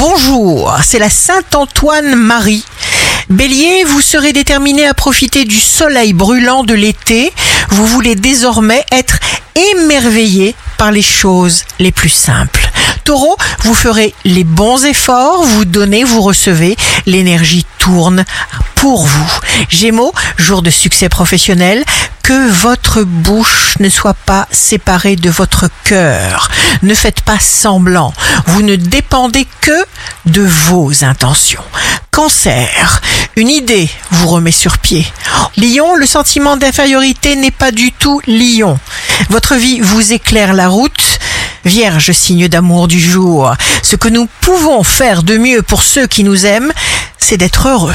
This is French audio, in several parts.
bonjour, c'est la Saint-Antoine Marie. Bélier, vous serez déterminé à profiter du soleil brûlant de l'été. Vous voulez désormais être émerveillé par les choses les plus simples. Taureau, vous ferez les bons efforts, vous donnez, vous recevez, l'énergie tourne pour vous. Gémeaux, jour de succès professionnel, que votre bouche ne soit pas séparée de votre cœur. Ne faites pas semblant. Vous ne dépendez que de vos intentions. Cancer, une idée vous remet sur pied. Lion, le sentiment d'infériorité n'est pas du tout lion. Votre vie vous éclaire la route. Vierge, signe d'amour du jour. Ce que nous pouvons faire de mieux pour ceux qui nous aiment, c'est d'être heureux.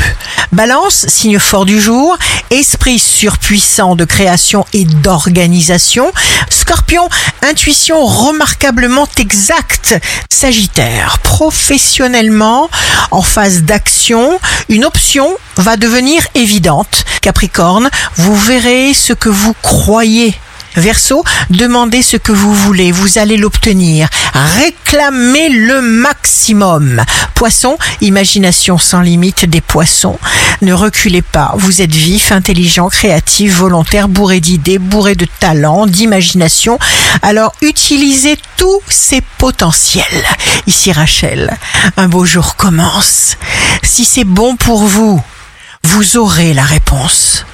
Balance, signe fort du jour, esprit surpuissant de création et d'organisation. Scorpion, intuition remarquablement exacte. Sagittaire, professionnellement, en phase d'action, une option va devenir évidente. Capricorne, vous verrez ce que vous croyez Verseau, demandez ce que vous voulez, vous allez l'obtenir. Réclamez le maximum. Poisson, imagination sans limite des poissons. Ne reculez pas, vous êtes vif, intelligent, créatif, volontaire, bourré d'idées, bourré de talent, d'imagination. Alors utilisez tous ces potentiels. Ici Rachel, un beau jour commence. Si c'est bon pour vous, vous aurez la réponse.